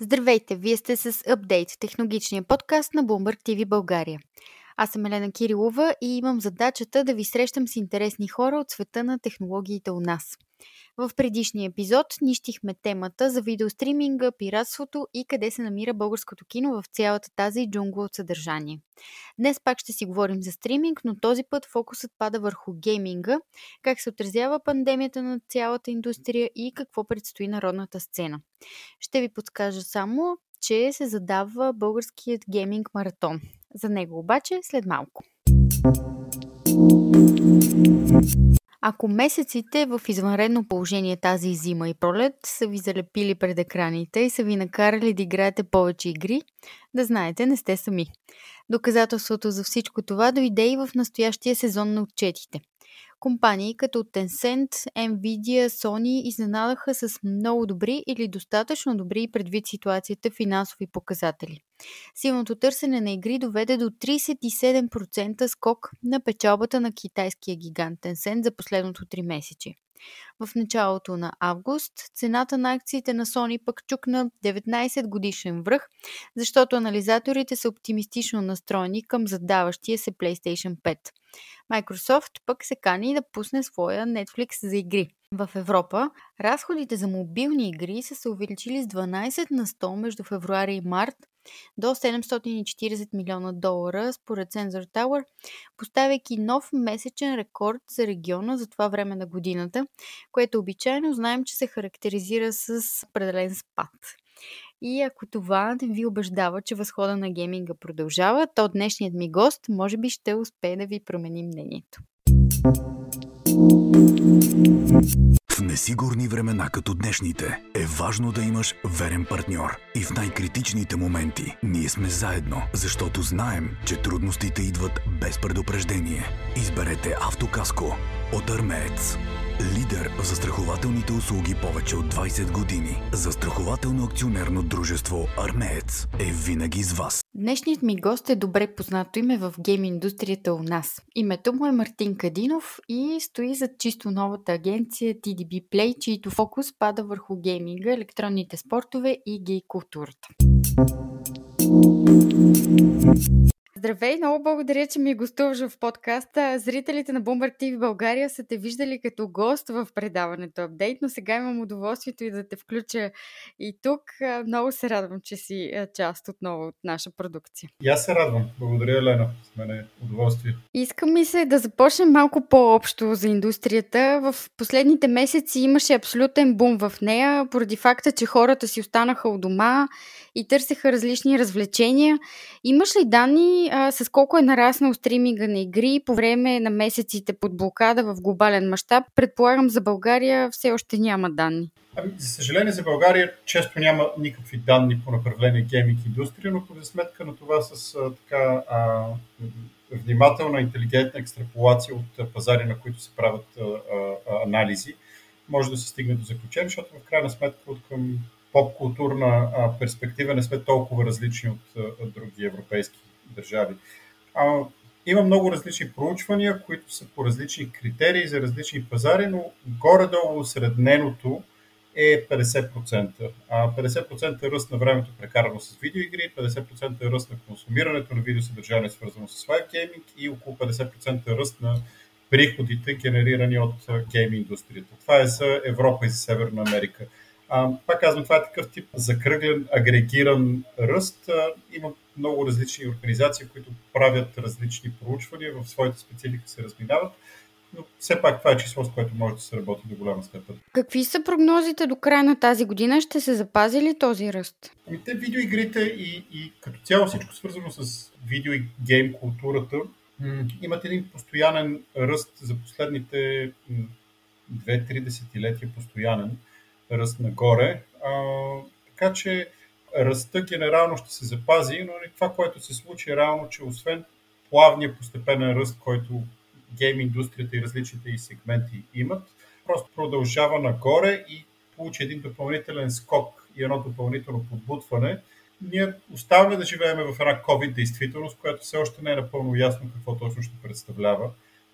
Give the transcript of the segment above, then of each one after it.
Здравейте, вие сте с Update, технологичния подкаст на Bloomberg TV България. Аз съм Елена Кирилова и имам задачата да ви срещам с интересни хора от света на технологиите у нас. В предишния епизод нищихме темата за видеостриминга, пиратството и къде се намира българското кино в цялата тази джунгла от съдържание. Днес пак ще си говорим за стриминг, но този път фокусът пада върху гейминга, как се отразява пандемията на цялата индустрия и какво предстои народната сцена. Ще ви подскажа само, че се задава българският гейминг маратон. За него обаче след малко. Ако месеците в извънредно положение тази зима и пролет са ви залепили пред екраните и са ви накарали да играете повече игри, да знаете, не сте сами. Доказателството за всичко това дойде и в настоящия сезон на отчетите. Компании като Tencent, Nvidia, Sony изненадаха с много добри или достатъчно добри предвид ситуацията финансови показатели. Силното търсене на игри доведе до 37% скок на печалбата на китайския гигант Tencent за последното 3 месече. В началото на август цената на акциите на Sony пък чукна 19 годишен връх, защото анализаторите са оптимистично настроени към задаващия се PlayStation 5. Microsoft пък се кани да пусне своя Netflix за игри. В Европа разходите за мобилни игри са се увеличили с 12 на 100 между февруари и март до 740 милиона долара според Sensor Tower, поставяйки нов месечен рекорд за региона за това време на годината, което обичайно знаем, че се характеризира с определен спад. И ако това ви убеждава, че възхода на гейминга продължава, то днешният ми гост може би ще успее да ви промени мнението. В несигурни времена като днешните е важно да имаш верен партньор. И в най-критичните моменти ние сме заедно, защото знаем, че трудностите идват без предупреждение. Изберете автокаско от Армеец. Лидер в застрахователните услуги повече от 20 години. Застрахователно акционерно дружество Армеец е винаги с вас. Днешният ми гост е добре познато име в гейм индустрията у нас. Името му е Мартин Кадинов и стои зад чисто новата агенция TDB Play, чието фокус пада върху гейминга, електронните спортове и гей културата. Здравей, много благодаря, че ми гостуваш в подкаста. Зрителите на Bloomberg TV България са те виждали като гост в предаването Update, но сега имам удоволствието и да те включа и тук. Много се радвам, че си част отново от наша продукция. И аз се радвам. Благодаря, Елена. С мен е удоволствие. Искам ми се да започнем малко по-общо за индустрията. В последните месеци имаше абсолютен бум в нея, поради факта, че хората си останаха у дома и търсеха различни развлечения. Имаш ли данни а, с колко е нараснал стриминга на игри по време на месеците под блокада в глобален мащаб? Предполагам за България все още няма данни. Ами, за съжаление за България често няма никакви данни по направление гейминг индустрия, но за сметка на това с а, така а, внимателна, интелигентна екстраполация от пазари, на които се правят а, а, анализи, може да се стигне до заключение, защото в крайна сметка от към поп-културна перспектива не сме толкова различни от, от други европейски държави. А, има много различни проучвания, които са по различни критерии за различни пазари, но горе-долу средненото е 50%. А 50% ръст на времето прекарано с видеоигри, 50% ръст на консумирането на видеосъдържание, свързано с лайв гейминг и около 50% ръст на приходите, генерирани от гейм индустрията. Това е за Европа и за Северна Америка. А, пак казвам, това е такъв тип закръглен, агрегиран ръст. А, има много различни организации, които правят различни проучвания, в своята специфика се разминават, но все пак това е число, с което може да се работи до голяма степен. Какви са прогнозите до края на тази година? Ще се запази ли този ръст? Ами те видеоигрите и, и като цяло всичко свързано с видео и гейм културата имат един постоянен ръст за последните 2-3 десетилетия постоянен ръст нагоре. А, така че ръста генерално ще се запази, но това, което се случи е реално, че освен плавния постепенен ръст, който гейм индустрията и различните и сегменти имат, просто продължава нагоре и получи един допълнителен скок и едно допълнително подбутване. Ние оставаме да живеем в една COVID действителност, която все още не е напълно ясно какво точно ще представлява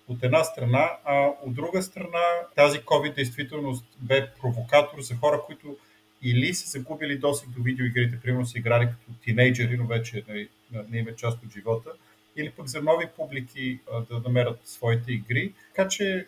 от една страна, а от друга страна тази COVID действителност бе провокатор за хора, които или са загубили досег до видеоигрите, примерно са играли като тинейджери, но вече не, не има част от живота, или пък за нови публики да намерят своите игри. Така че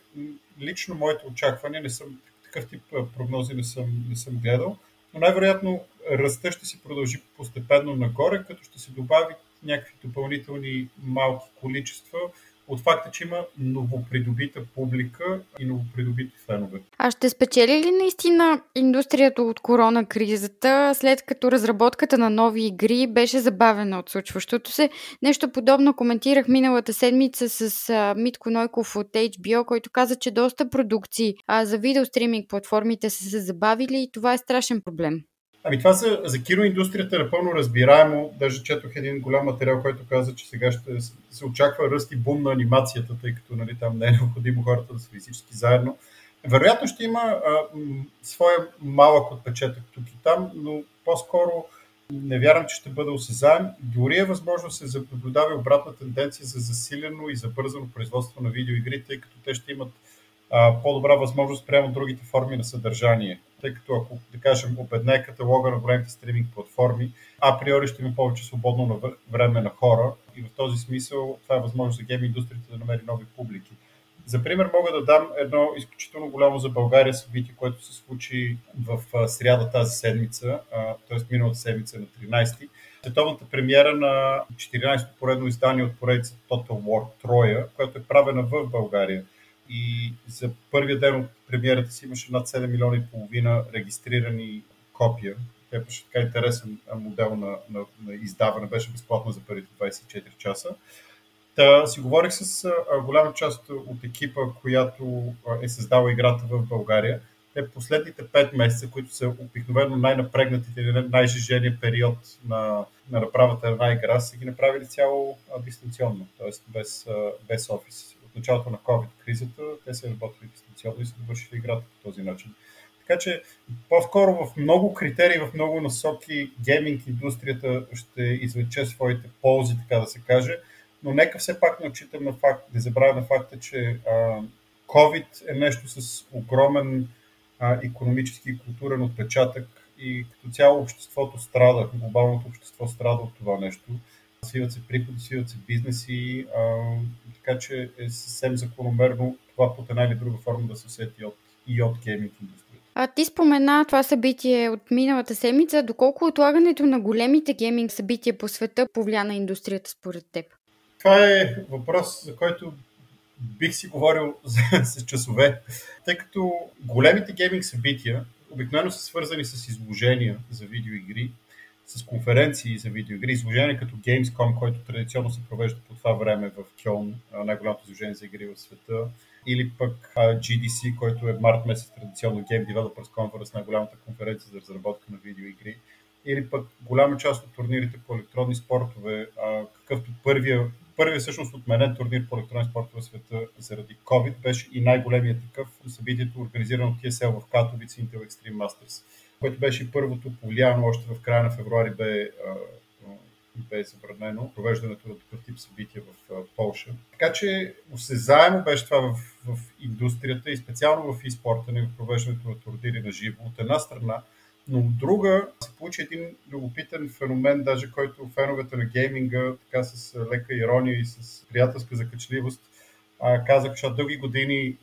лично моите очаквания не съм такъв тип прогнози не съм, не съм гледал, но най-вероятно ръста ще си продължи постепенно нагоре, като ще се добави някакви допълнителни малки количества от факта, че има новопридобита публика и новопридобити фенове. А ще спечели ли наистина индустрията от корона кризата, след като разработката на нови игри беше забавена от случващото се? Нещо подобно коментирах миналата седмица с Митко Нойков от HBO, който каза, че доста продукции а, за видеостриминг платформите са се забавили и това е страшен проблем. Ами това за, за киноиндустрията напълно разбираемо. Даже четох един голям материал, който каза, че сега ще се очаква ръст и бум на анимацията, тъй като нали, там не е необходимо хората да са физически заедно. Вероятно ще има а, своя малък отпечатък тук и там, но по-скоро не вярвам, че ще бъде осезаем. Дори е възможно се наблюдава обратна тенденция за засилено и забързано производство на видеоигри, тъй като те ще имат по-добра възможност прямо другите форми на съдържание. Тъй като ако, да кажем, обедне каталога на големите стриминг платформи, априори ще има повече свободно време на хора и в този смисъл това е възможност за гейм индустрията да намери нови публики. За пример мога да дам едно изключително голямо за България събитие, което се случи в сряда тази седмица, т.е. миналата седмица на 13 световната премиера на 14-то поредно издание от поредица Total War Троя, което е правена в България и за първия ден от премиерата си имаше над 7 милиона и половина регистрирани копия. Те беше така интересен модел на, на, на издаване, беше безплатно за първите 24 часа. Та си говорих с а, голяма част от екипа, която е създала играта в България. Те последните 5 месеца, които са обикновено най-напрегнатите или най-жежения период на, на направата на една игра, са ги направили цяло а, дистанционно, т.е. без, а, без офис началото на COVID-кризата, те са работили дистанционно и са довършили играта по този начин. Така че по-скоро в много критерии, в много насоки гейминг индустрията ще извлече своите ползи, така да се каже, но нека все пак не отчитам на факт, не забравя на факта, че а, COVID е нещо с огромен а, економически и културен отпечатък и като цяло обществото страда, глобалното общество страда от това нещо свиват се приходи, свиват се бизнеси, а, така че е съвсем закономерно това под една или друга форма да се усети от, и от гейминг индустрията. А ти спомена това събитие от миналата седмица. Доколко отлагането на големите гейминг събития по света повлия на индустрията според теб? Това е въпрос, за който бих си говорил с часове, тъй като големите гейминг събития обикновено са свързани с изложения за видеоигри с конференции за видеоигри, изложения като Gamescom, който традиционно се провежда по това време в Кьон, най-голямото изложение за игри в света, или пък GDC, който е март месец традиционно Game Developers Conference, най-голямата конференция за разработка на видеоигри, или пък голяма част от турнирите по електронни спортове, какъвто първия, първия всъщност отменен турнир по електронни спортове в света заради COVID беше и най-големият такъв събитието, организирано от TSL в Катовица Intel Extreme Masters което беше първото повлияно още в края на февруари бе, бе забранено провеждането на такъв тип събития в Полша. Така че осезаемо беше това в, в индустрията и специално в e-спорта, в провеждането на турнири на живо от една страна, но от друга се получи един любопитен феномен, даже който феновете на гейминга, така с лека ирония и с приятелска закачливост, казах, защото дълги години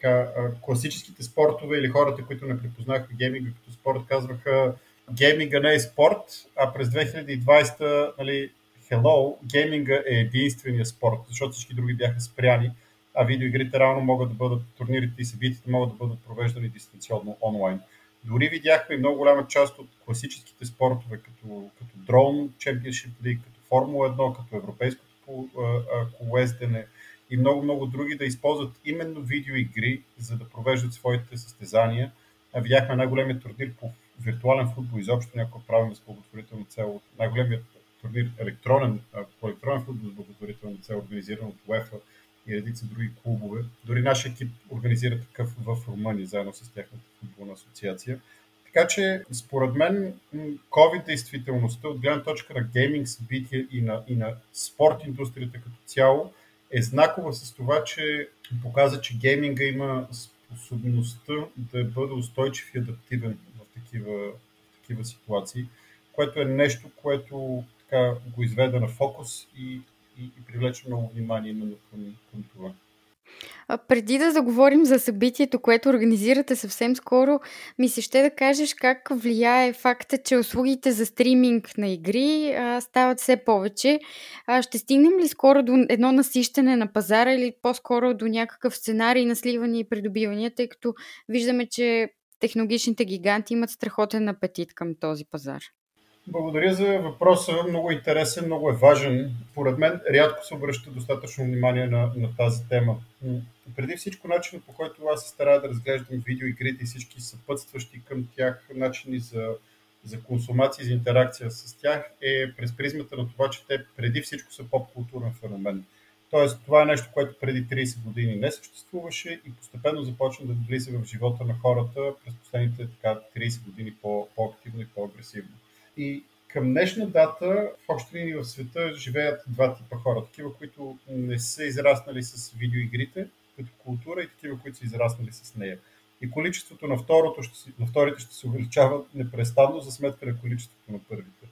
така, класическите спортове или хората, които не припознаха гейминга като спорт, казваха гейминга не е спорт, а през 2020, нали, hello, гейминга е единствения спорт, защото всички други бяха спряни, а видеоигрите реално могат да бъдат, турнирите и събитията могат да бъдат провеждани дистанционно онлайн. Дори видяхме много голяма част от класическите спортове, като, като дрон, Championship League, като Формула 1, като европейското колоездене, и много-много други да използват именно видеоигри, за да провеждат своите състезания. Видяхме най-големият турнир по виртуален футбол изобщо, някой правим с благотворителна цел. Най-големият турнир електронен, по електронен футбол с благотворителна цел, организиран от УЕФА и редица други клубове. Дори нашия екип организира такъв в Румъния, заедно с тяхната футболна асоциация. Така че, според мен, COVID действителността от гледна точка на гейминг събития и на, и на спорт индустрията като цяло е знакова с това, че показва, че гейминга има способността да бъде устойчив и адаптивен в такива, в такива ситуации, което е нещо, което така, го изведе на фокус и, и, и привлече много внимание именно към, към това. Преди да заговорим за събитието, което организирате съвсем скоро, ми се ще да кажеш как влияе факта, че услугите за стриминг на игри а, стават все повече. А, ще стигнем ли скоро до едно насищане на пазара или по-скоро до някакъв сценарий на сливане и придобивания, тъй като виждаме, че технологичните гиганти имат страхотен апетит към този пазар? Благодаря за въпроса. Много интересен, много е важен. Поред мен рядко се обръща достатъчно внимание на, на тази тема. Преди всичко начинът по който аз се старая да разглеждам видеоигрите и всички съпътстващи към тях начини за, за консумация, за интеракция с тях е през призмата на това, че те преди всичко са поп-културен феномен. Тоест, това е нещо, което преди 30 години не съществуваше и постепенно започна да влиза в живота на хората през последните така, 30 години по, по-активно и по-агресивно. И към днешна дата в общи в света живеят два типа хора. Такива, които не са израснали с видеоигрите като култура и такива, които са израснали с нея. И количеството на, второто ще, на вторите ще се увеличава непрестанно за сметка на количеството на първите.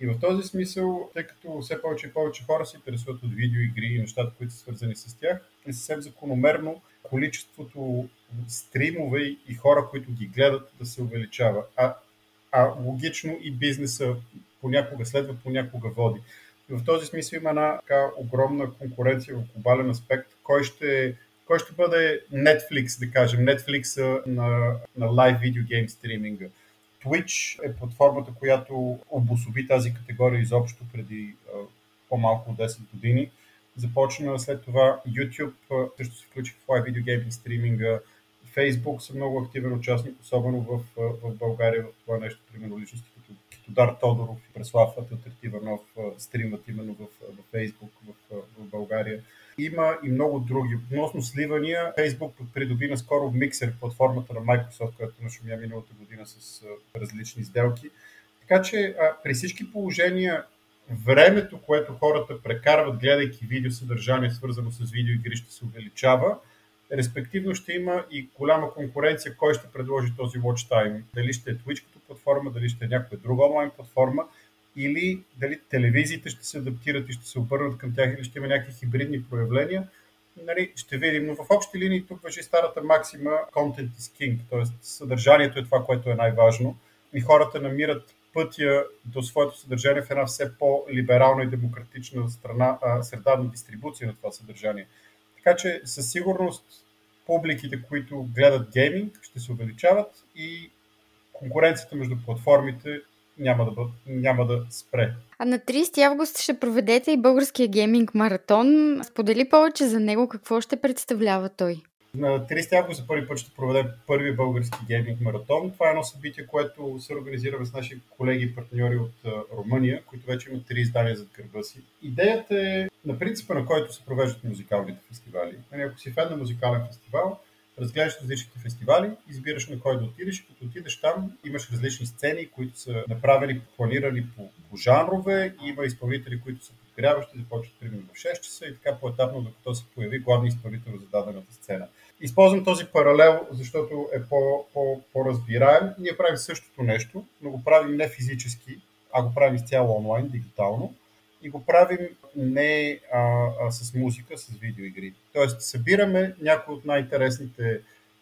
И в този смисъл, тъй като все повече и повече хора се интересуват от видеоигри и нещата, които са свързани с тях, е съвсем закономерно количеството стримове и хора, които ги гледат, да се увеличава. А а логично и бизнеса понякога следва, понякога води. И в този смисъл има една така огромна конкуренция в глобален аспект. Кой ще, кой ще бъде Netflix, да кажем, Netflix на, на live video стриминга. Twitch е платформата, която обособи тази категория изобщо преди а, по-малко от 10 години. Започна след това YouTube, също се включи в live video стриминга. Фейсбук са много активен участник, особено в, в България, в това нещо, примерно личности като Китодар Тодоров и Преслав Атилтиванов стримат именно в, в Фейсбук в, в България. Има и много други. Относно сливания, Фейсбук придоби наскоро миксер, платформата на Microsoft, която нашумя миналата година с различни сделки. Така че а, при всички положения времето, което хората прекарват, гледайки видео съдържание, свързано с видеоигри, ще се увеличава Респективно ще има и голяма конкуренция кой ще предложи този watch time. Дали ще е Twitch като платформа, дали ще е някоя друга онлайн платформа или дали телевизиите ще се адаптират и ще се обърнат към тях или ще има някакви хибридни проявления. Нали, ще видим, но в общи линии тук въжи старата максима content is king, т.е. съдържанието е това, което е най-важно и хората намират пътя до своето съдържание в една все по-либерална и демократична страна, а, среда на дистрибуция на това съдържание. Така че със сигурност публиките, които гледат гейминг, ще се увеличават и конкуренцията между платформите няма да, бъд, няма да спре. А на 30 август ще проведете и българския гейминг маратон. Сподели повече за него, какво ще представлява той? На 30 август за първи път ще проведем първи български гейминг маратон. Това е едно събитие, което се организираме с наши колеги и партньори от Румъния, които вече имат три издания зад гърба си. Идеята е на принципа, на който се провеждат музикалните фестивали. Нали, ако си фен на музикален фестивал, разглеждаш различните фестивали, избираш на кой да отидеш като отидеш там имаш различни сцени, които са направени, планирани по, по жанрове, има изпълнители, които са подгряващи, започват примерно в 6 часа и така по-етапно, докато се появи главни изпълнител за дадената сцена. Използвам този паралел, защото е по, по, по-разбираем. Ние правим същото нещо, но го правим не физически, а го правим изцяло онлайн, дигитално. И го правим не а, а, с музика, с видеоигри. Тоест, събираме някои от най-интересните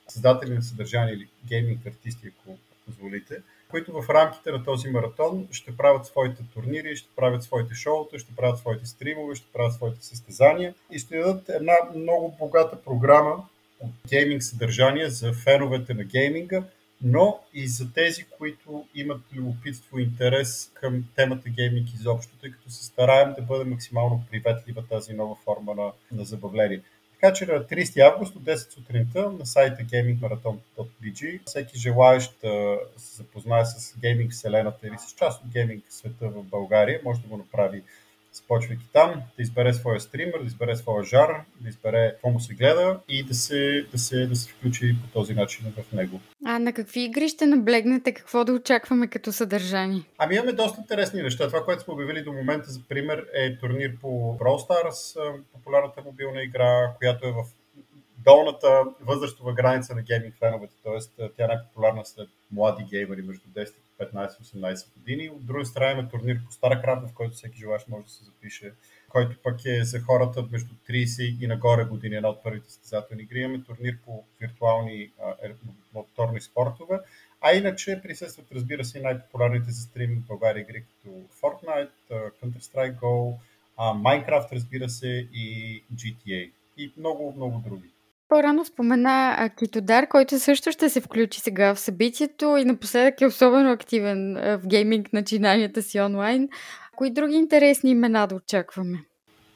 създатели на съдържание или гейминг артисти, ако позволите, които в рамките на този маратон ще правят своите турнири, ще правят своите шоута, ще правят своите стримове, ще правят своите състезания и ще дадат една много богата програма от гейминг съдържание за феновете на гейминга, но и за тези, които имат любопитство и интерес към темата гейминг изобщо, тъй като се стараем да бъде максимално приветлива тази нова форма на, на забавление. Така че на 30 август от 10 сутринта на сайта gamingmarathon.bg всеки желаящ да се запознае с гейминг вселената или с част от гейминг света в България може да го направи започвайки там, да избере своя стример, да избере своя жар, да избере какво му се гледа и да се, да се, да се включи по този начин в него. А на какви игри ще наблегнете? Какво да очакваме като съдържание? Ами имаме доста интересни неща. Това, което сме обявили до момента, за пример, е турнир по Brawl Stars, популярната мобилна игра, която е в долната възрастова граница на гейминг феновете, т.е. тя е най-популярна след млади геймери между 10 и 15-18 години. От друга страна има турнир по крат, в който всеки желаящ може да се запише, който пък е за хората между 30 и нагоре години, една от първите състезателни игри. Имаме турнир по виртуални моторни спортове, а иначе присъстват, разбира се, най-популярните за стрим в България игри, като Fortnite, Counter-Strike Go, Minecraft, разбира се, и GTA и много, много други. По-рано спомена Китодар, който също ще се включи сега в събитието и напоследък е особено активен в гейминг начинанията си онлайн. Кои други интересни имена да очакваме?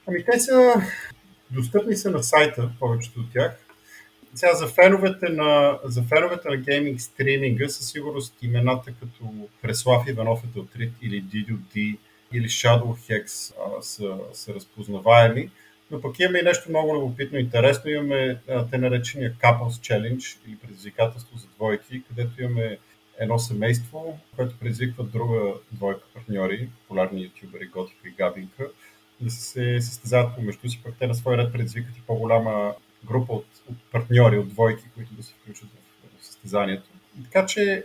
Ами те са достъпни са на сайта, повечето от тях. Сега за феновете на, за феновете на гейминг стриминга със сигурност имената като Преслав Иванов Етелтрит или Дидо Ди или Shadow Hex а, са, са разпознаваеми. Но пък имаме и нещо много любопитно и интересно. Имаме те наречения Couples Challenge или предизвикателство за двойки, където имаме едно семейство, което предизвиква друга двойка партньори, популярни ютубери Готика и Габинка, да се състезават помежду си, пък те на свой ред предизвикат и по-голяма група от, от партньори, от двойки, които да се включат в, състезанието. Така че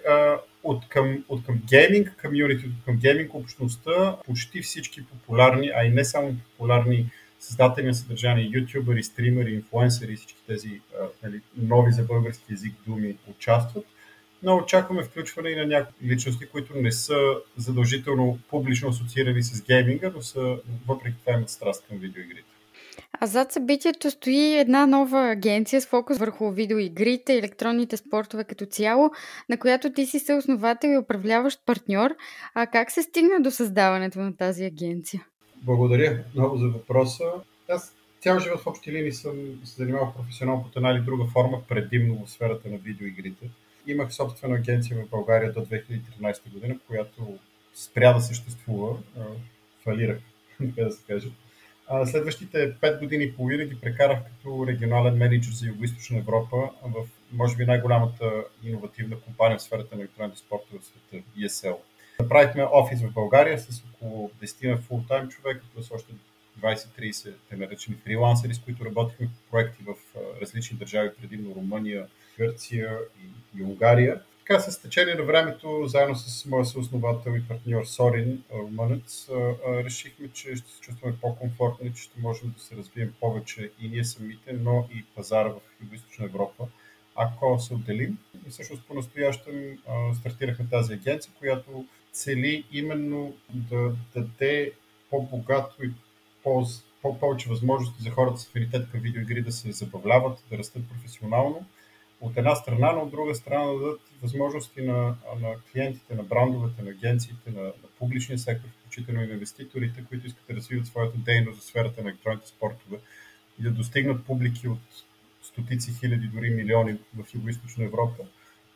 от към, от към гейминг комьюнити, от към гейминг общността, почти всички популярни, а и не само популярни създатели на съдържание, ютубери, стримери, инфлуенсери и всички тези нали, нови за български язик думи участват. Но очакваме включване и на някои личности, които не са задължително публично асоциирани с гейминга, но са въпреки това имат страст към видеоигрите. А зад събитието стои една нова агенция с фокус върху видеоигрите и електронните спортове като цяло, на която ти си съосновател и управляващ партньор. А как се стигна до създаването на тази агенция? Благодаря много за въпроса. Аз цял живот в общи линии съм се занимавал професионално по една или друга форма, предимно в сферата на видеоигрите. Имах собствена агенция в България до 2013 година, която спря да съществува. Фалирах, така да се каже. Следващите 5 години и половина ги прекарах като регионален менеджер за Юго-Источна Европа в, може би, най-голямата иновативна компания в сферата на електронните спортове в света, ESL. Направихме офис в България с около 10 на фултайм човека, плюс още 20-30 те наречени фрилансери, с които работихме по проекти в различни държави, предимно Румъния, Гърция и, и Унгария. Така с течение на времето, заедно с моя съосновател и партньор Сорин, румънец, решихме, че ще се чувстваме по-комфортни, че ще можем да се развием повече и ние самите, но и пазара в Юго-Источна Европа, ако се отделим. И всъщност по-настоящем стартирахме тази агенция, която цели именно да даде по-богато и по- повече възможности за хората с афинитет към видеоигри да се забавляват, да растат професионално. От една страна, но от друга страна да дадат възможности на, на клиентите, на брандовете, на агенциите, на, на публичния сектор, включително и на инвеститорите, които искат да развиват своята дейност в сферата на електронните спортове и да достигнат публики от стотици хиляди, дори милиони в Юго-Источна Европа,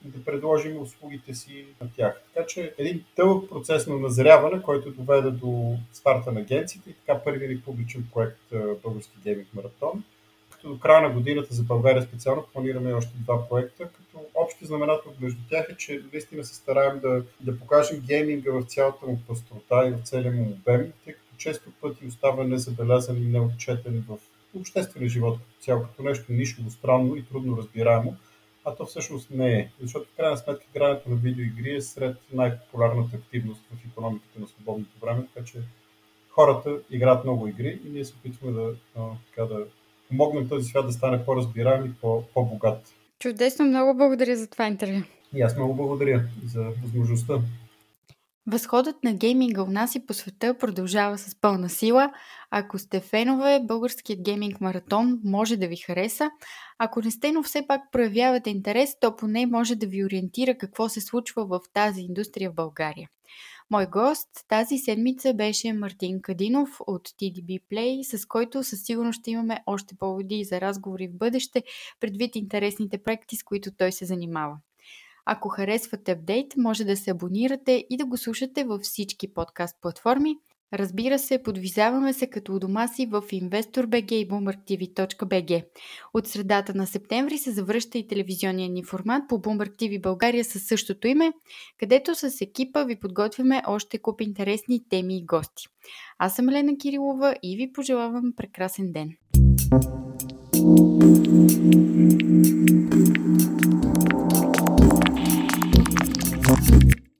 да предложим услугите си на тях. Така че един дълъг процес на назряване, който доведе до старта на агенцията и така първи ни публичен проект Български гейминг маратон. Като до края на годината за България специално планираме още два проекта, като общи знаменател между тях е, че наистина се стараем да, да покажем гейминга в цялата му пастрота и в целия му обем, тъй като често пъти остава незабелязан и неотчетен в обществения живот като цяло, като нещо нишово, странно и трудно разбираемо а то всъщност не е. Защото в крайна сметка игрането на видеоигри е сред най-популярната активност в економиката на свободното време, така че хората играят много игри и ние се опитваме да, а, така, да помогнем този свят да стане по-разбираем и по-богат. Чудесно, много благодаря за това интервю. И аз много благодаря за възможността. Възходът на гейминга у нас и по света продължава с пълна сила. Ако сте фенове, българският гейминг маратон може да ви хареса. Ако не сте, но все пак проявявате интерес, то поне може да ви ориентира какво се случва в тази индустрия в България. Мой гост тази седмица беше Мартин Кадинов от TDB Play, с който със сигурност ще имаме още поводи за разговори в бъдеще, предвид интересните проекти, с които той се занимава. Ако харесвате апдейт, може да се абонирате и да го слушате във всички подкаст платформи. Разбира се, подвизаваме се като у дома си в InvestorBG и BoombergTV.bg. От средата на септември се завръща и телевизионния ни формат по Bloomberg България със същото име, където с екипа ви подготвяме още куп интересни теми и гости. Аз съм Елена Кирилова и ви пожелавам прекрасен ден. Thank you.